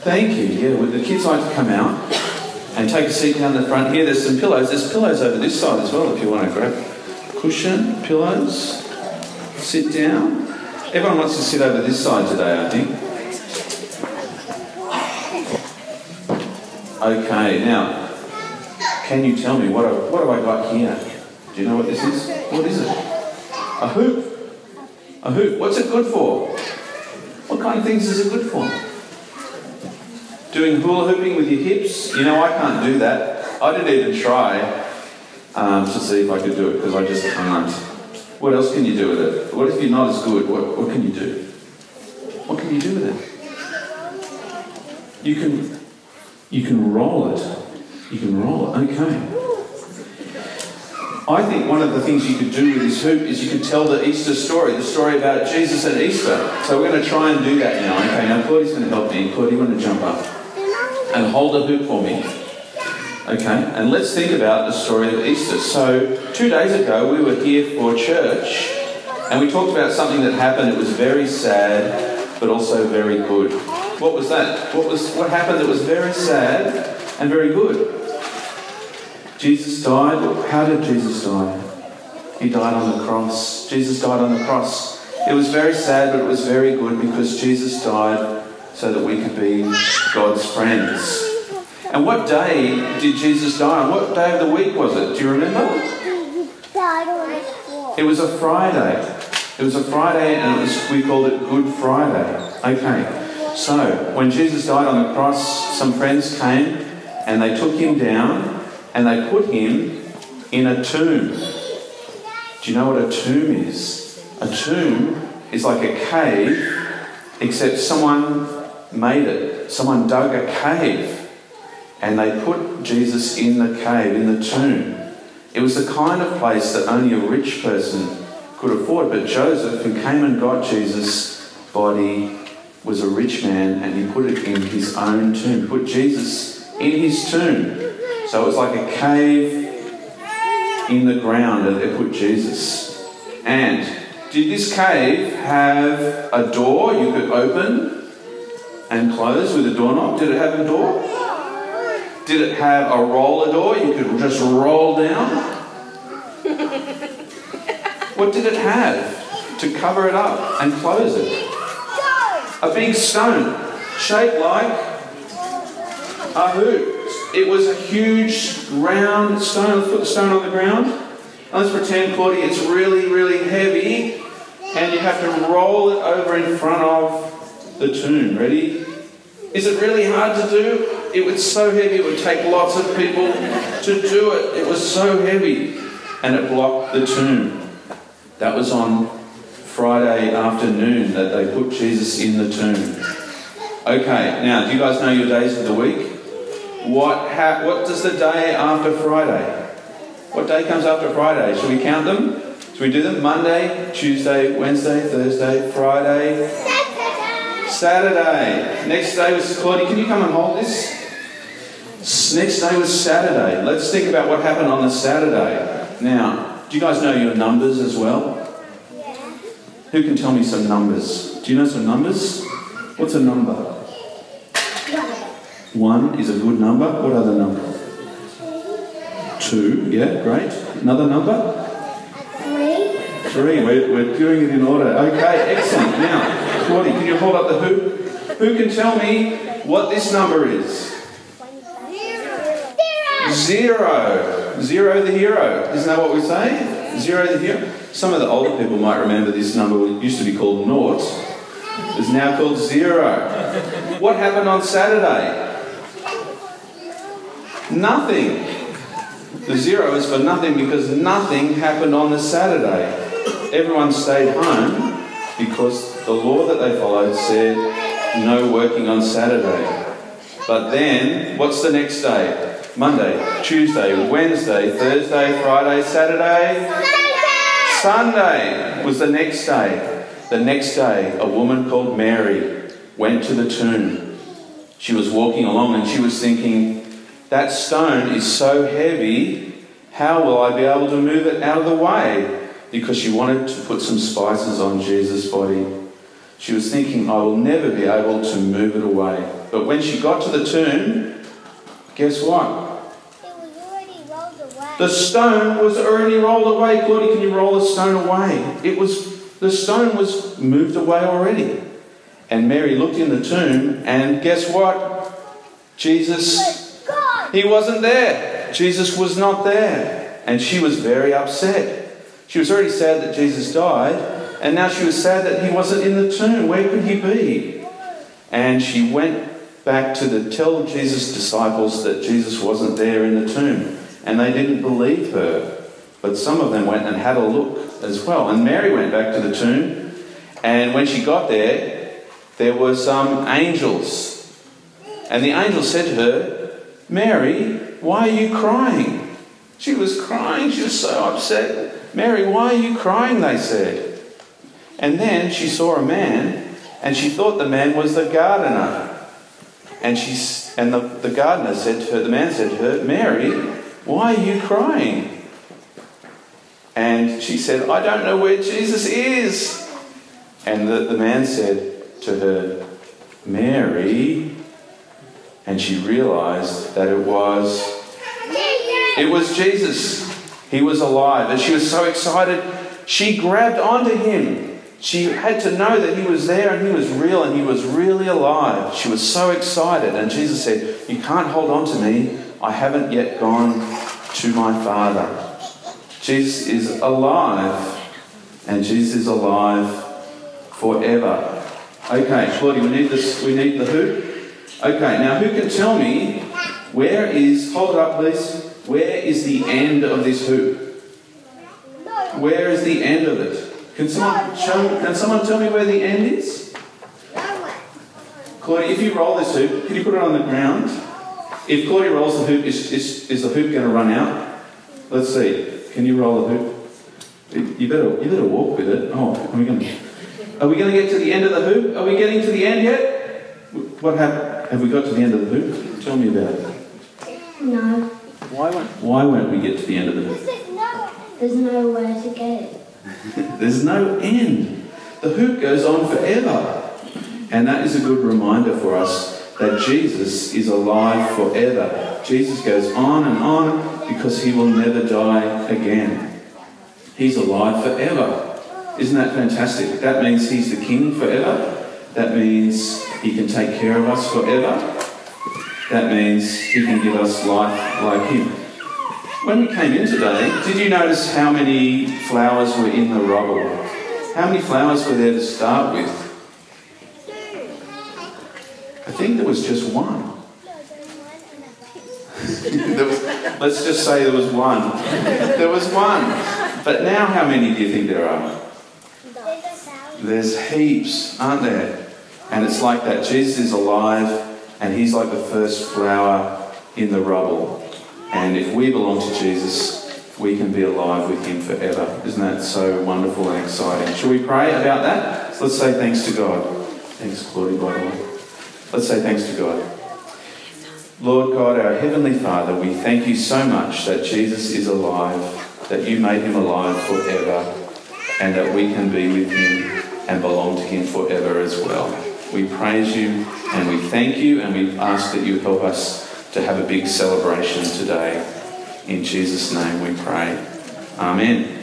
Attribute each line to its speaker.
Speaker 1: Thank you. Yeah, well, the kids like to come out and take a seat down the front here. There's some pillows. There's pillows over this side as well if you want to grab cushion, pillows. Sit down. Everyone wants to sit over this side today, I think. Okay, now, can you tell me what, I, what have I got here? Do you know what this is? What is it? A hoop. A hoop. What's it good for? What kind of things is it good for? Doing hula hooping with your hips? You know, I can't do that. I didn't even try um, to see if I could do it because I just can't. What else can you do with it? What if you're not as good? What, what can you do? What can you do with it? You can, you can roll it. You can roll it. Okay. I think one of the things you could do with this hoop is you could tell the Easter story, the story about Jesus and Easter. So we're going to try and do that now. Okay, now Claudie's going to help me. Claudie, you want to jump up and hold a hoop for me? Okay, and let's think about the story of Easter. So, two days ago, we were here for church and we talked about something that happened. It was very sad, but also very good. What was that? What, was, what happened that was very sad and very good? Jesus died. How did Jesus die? He died on the cross. Jesus died on the cross. It was very sad, but it was very good because Jesus died so that we could be God's friends. And what day did Jesus die on? What day of the week was it? Do you remember? It was a Friday. It was a Friday, and was we called it Good Friday. Okay. So when Jesus died on the cross, some friends came and they took him down and they put him in a tomb. Do you know what a tomb is? A tomb is like a cave, except someone made it. Someone dug a cave and they put Jesus in the cave, in the tomb. It was the kind of place that only a rich person could afford. But Joseph, who came and got Jesus' body, was a rich man and he put it in his own tomb. Put Jesus in his tomb. So it was like a cave in the ground that they put Jesus. And did this cave have a door you could open and close with a doorknob? Did it have a door? Did it have a roller door you could just roll down? what did it have to cover it up and close it? A big stone shaped like a hoop. It was a huge round stone. Let's put the stone on the ground. let's pretend, Claudia, it's really, really heavy, and you have to roll it over in front of the tomb. Ready? Is it really hard to do? It was so heavy, it would take lots of people to do it. It was so heavy, and it blocked the tomb. That was on Friday afternoon that they put Jesus in the tomb. Okay, now, do you guys know your days of the week? What, ha- what does the day after Friday? What day comes after Friday? Should we count them? Should we do them? Monday, Tuesday, Wednesday, Thursday, Friday, Saturday. Next day was Claudia. Can you come and hold this? Next day was Saturday. Let's think about what happened on the Saturday. Now, do you guys know your numbers as well? Yeah. Who can tell me some numbers? Do you know some numbers? What's a number? One is a good number. What other number? Two. Yeah, great. Another number?
Speaker 2: Three.
Speaker 1: Three. We're, we're doing it in order. Okay, excellent. Now, Claudia, can you hold up the hoop? Who can tell me what this number is?
Speaker 2: Zero.
Speaker 1: Zero. Zero the hero. Isn't that what we say? Zero the hero. Some of the older people might remember this number it used to be called naught. It's now called zero. What happened on Saturday? Nothing. The zero is for nothing because nothing happened on the Saturday. Everyone stayed home because the law that they followed said no working on Saturday. But then, what's the next day? Monday, Tuesday, Wednesday, Thursday, Friday, Saturday, Sunday Sunday was the next day. The next day, a woman called Mary went to the tomb. She was walking along and she was thinking, that stone is so heavy, how will I be able to move it out of the way? Because she wanted to put some spices on Jesus' body. She was thinking, I will never be able to move it away. But when she got to the tomb, guess what? It was already rolled away. The stone was already rolled away. Claudia, can you roll the stone away? It was the stone was moved away already. And Mary looked in the tomb, and guess what? Jesus, he wasn't there. Jesus was not there. And she was very upset. She was already sad that Jesus died, and now she was sad that he wasn't in the tomb. Where could he be? And she went back to the, tell Jesus' disciples that Jesus wasn't there in the tomb and they didn't believe her. But some of them went and had a look as well. And Mary went back to the tomb, and when she got there, there were some angels. And the angel said to her, Mary, why are you crying? She was crying, she was so upset. Mary, why are you crying? They said. And then she saw a man, and she thought the man was the gardener. And, she, and the, the gardener said to her, the man said to her, Mary, why are you crying? And she said, I don't know where Jesus is. And the, the man said to her, Mary. And she realized that it was it was Jesus. He was alive. And she was so excited, she grabbed onto him. She had to know that he was there and he was real and he was really alive. She was so excited. And Jesus said, You can't hold on to me. I haven't yet gone to my Father. Jesus is alive, and Jesus is alive forever. Okay, Claudia, we need this. We need the hoop. Okay, now who can tell me where is? Hold it up, please. Where is the end of this hoop? Where is the end of it? Can someone show? Can someone tell me where the end is? Claudia, if you roll this hoop, can you put it on the ground? If Claudia rolls the hoop, is, is, is the hoop going to run out? Let's see. Can you roll the hoop? You better, you better walk with it. Oh, are we going to, are we going to get to the end of the hoop? Are we getting to the end yet? What happened? Have we got to the end of the hoop? Tell me about it.
Speaker 2: No.
Speaker 1: Why won't, why won't we get to the end of the hoop?
Speaker 2: There's nowhere to get it.
Speaker 1: There's no end. The hoop goes on forever. And that is a good reminder for us that Jesus is alive forever. Jesus goes on and on because he will never die again. He's alive forever. Isn't that fantastic? That means he's the king forever. That means he can take care of us forever. That means he can give us life like him. When we came in today, did you notice how many flowers were in the rubble? How many flowers were there to start with? I think there was just one. was, let's just say there was one. There was one. But now, how many do you think there are? There's heaps, aren't there? And it's like that. Jesus is alive, and he's like the first flower in the rubble. And if we belong to Jesus, we can be alive with him forever. Isn't that so wonderful and exciting? Shall we pray about that? So let's say thanks to God. Thanks, Claudia, by the way. Let's say thanks to God. Lord God, our Heavenly Father, we thank you so much that Jesus is alive, that you made him alive forever, and that we can be with him and belong to him forever as well. We praise you and we thank you and we ask that you help us to have a big celebration today. In Jesus' name we pray. Amen.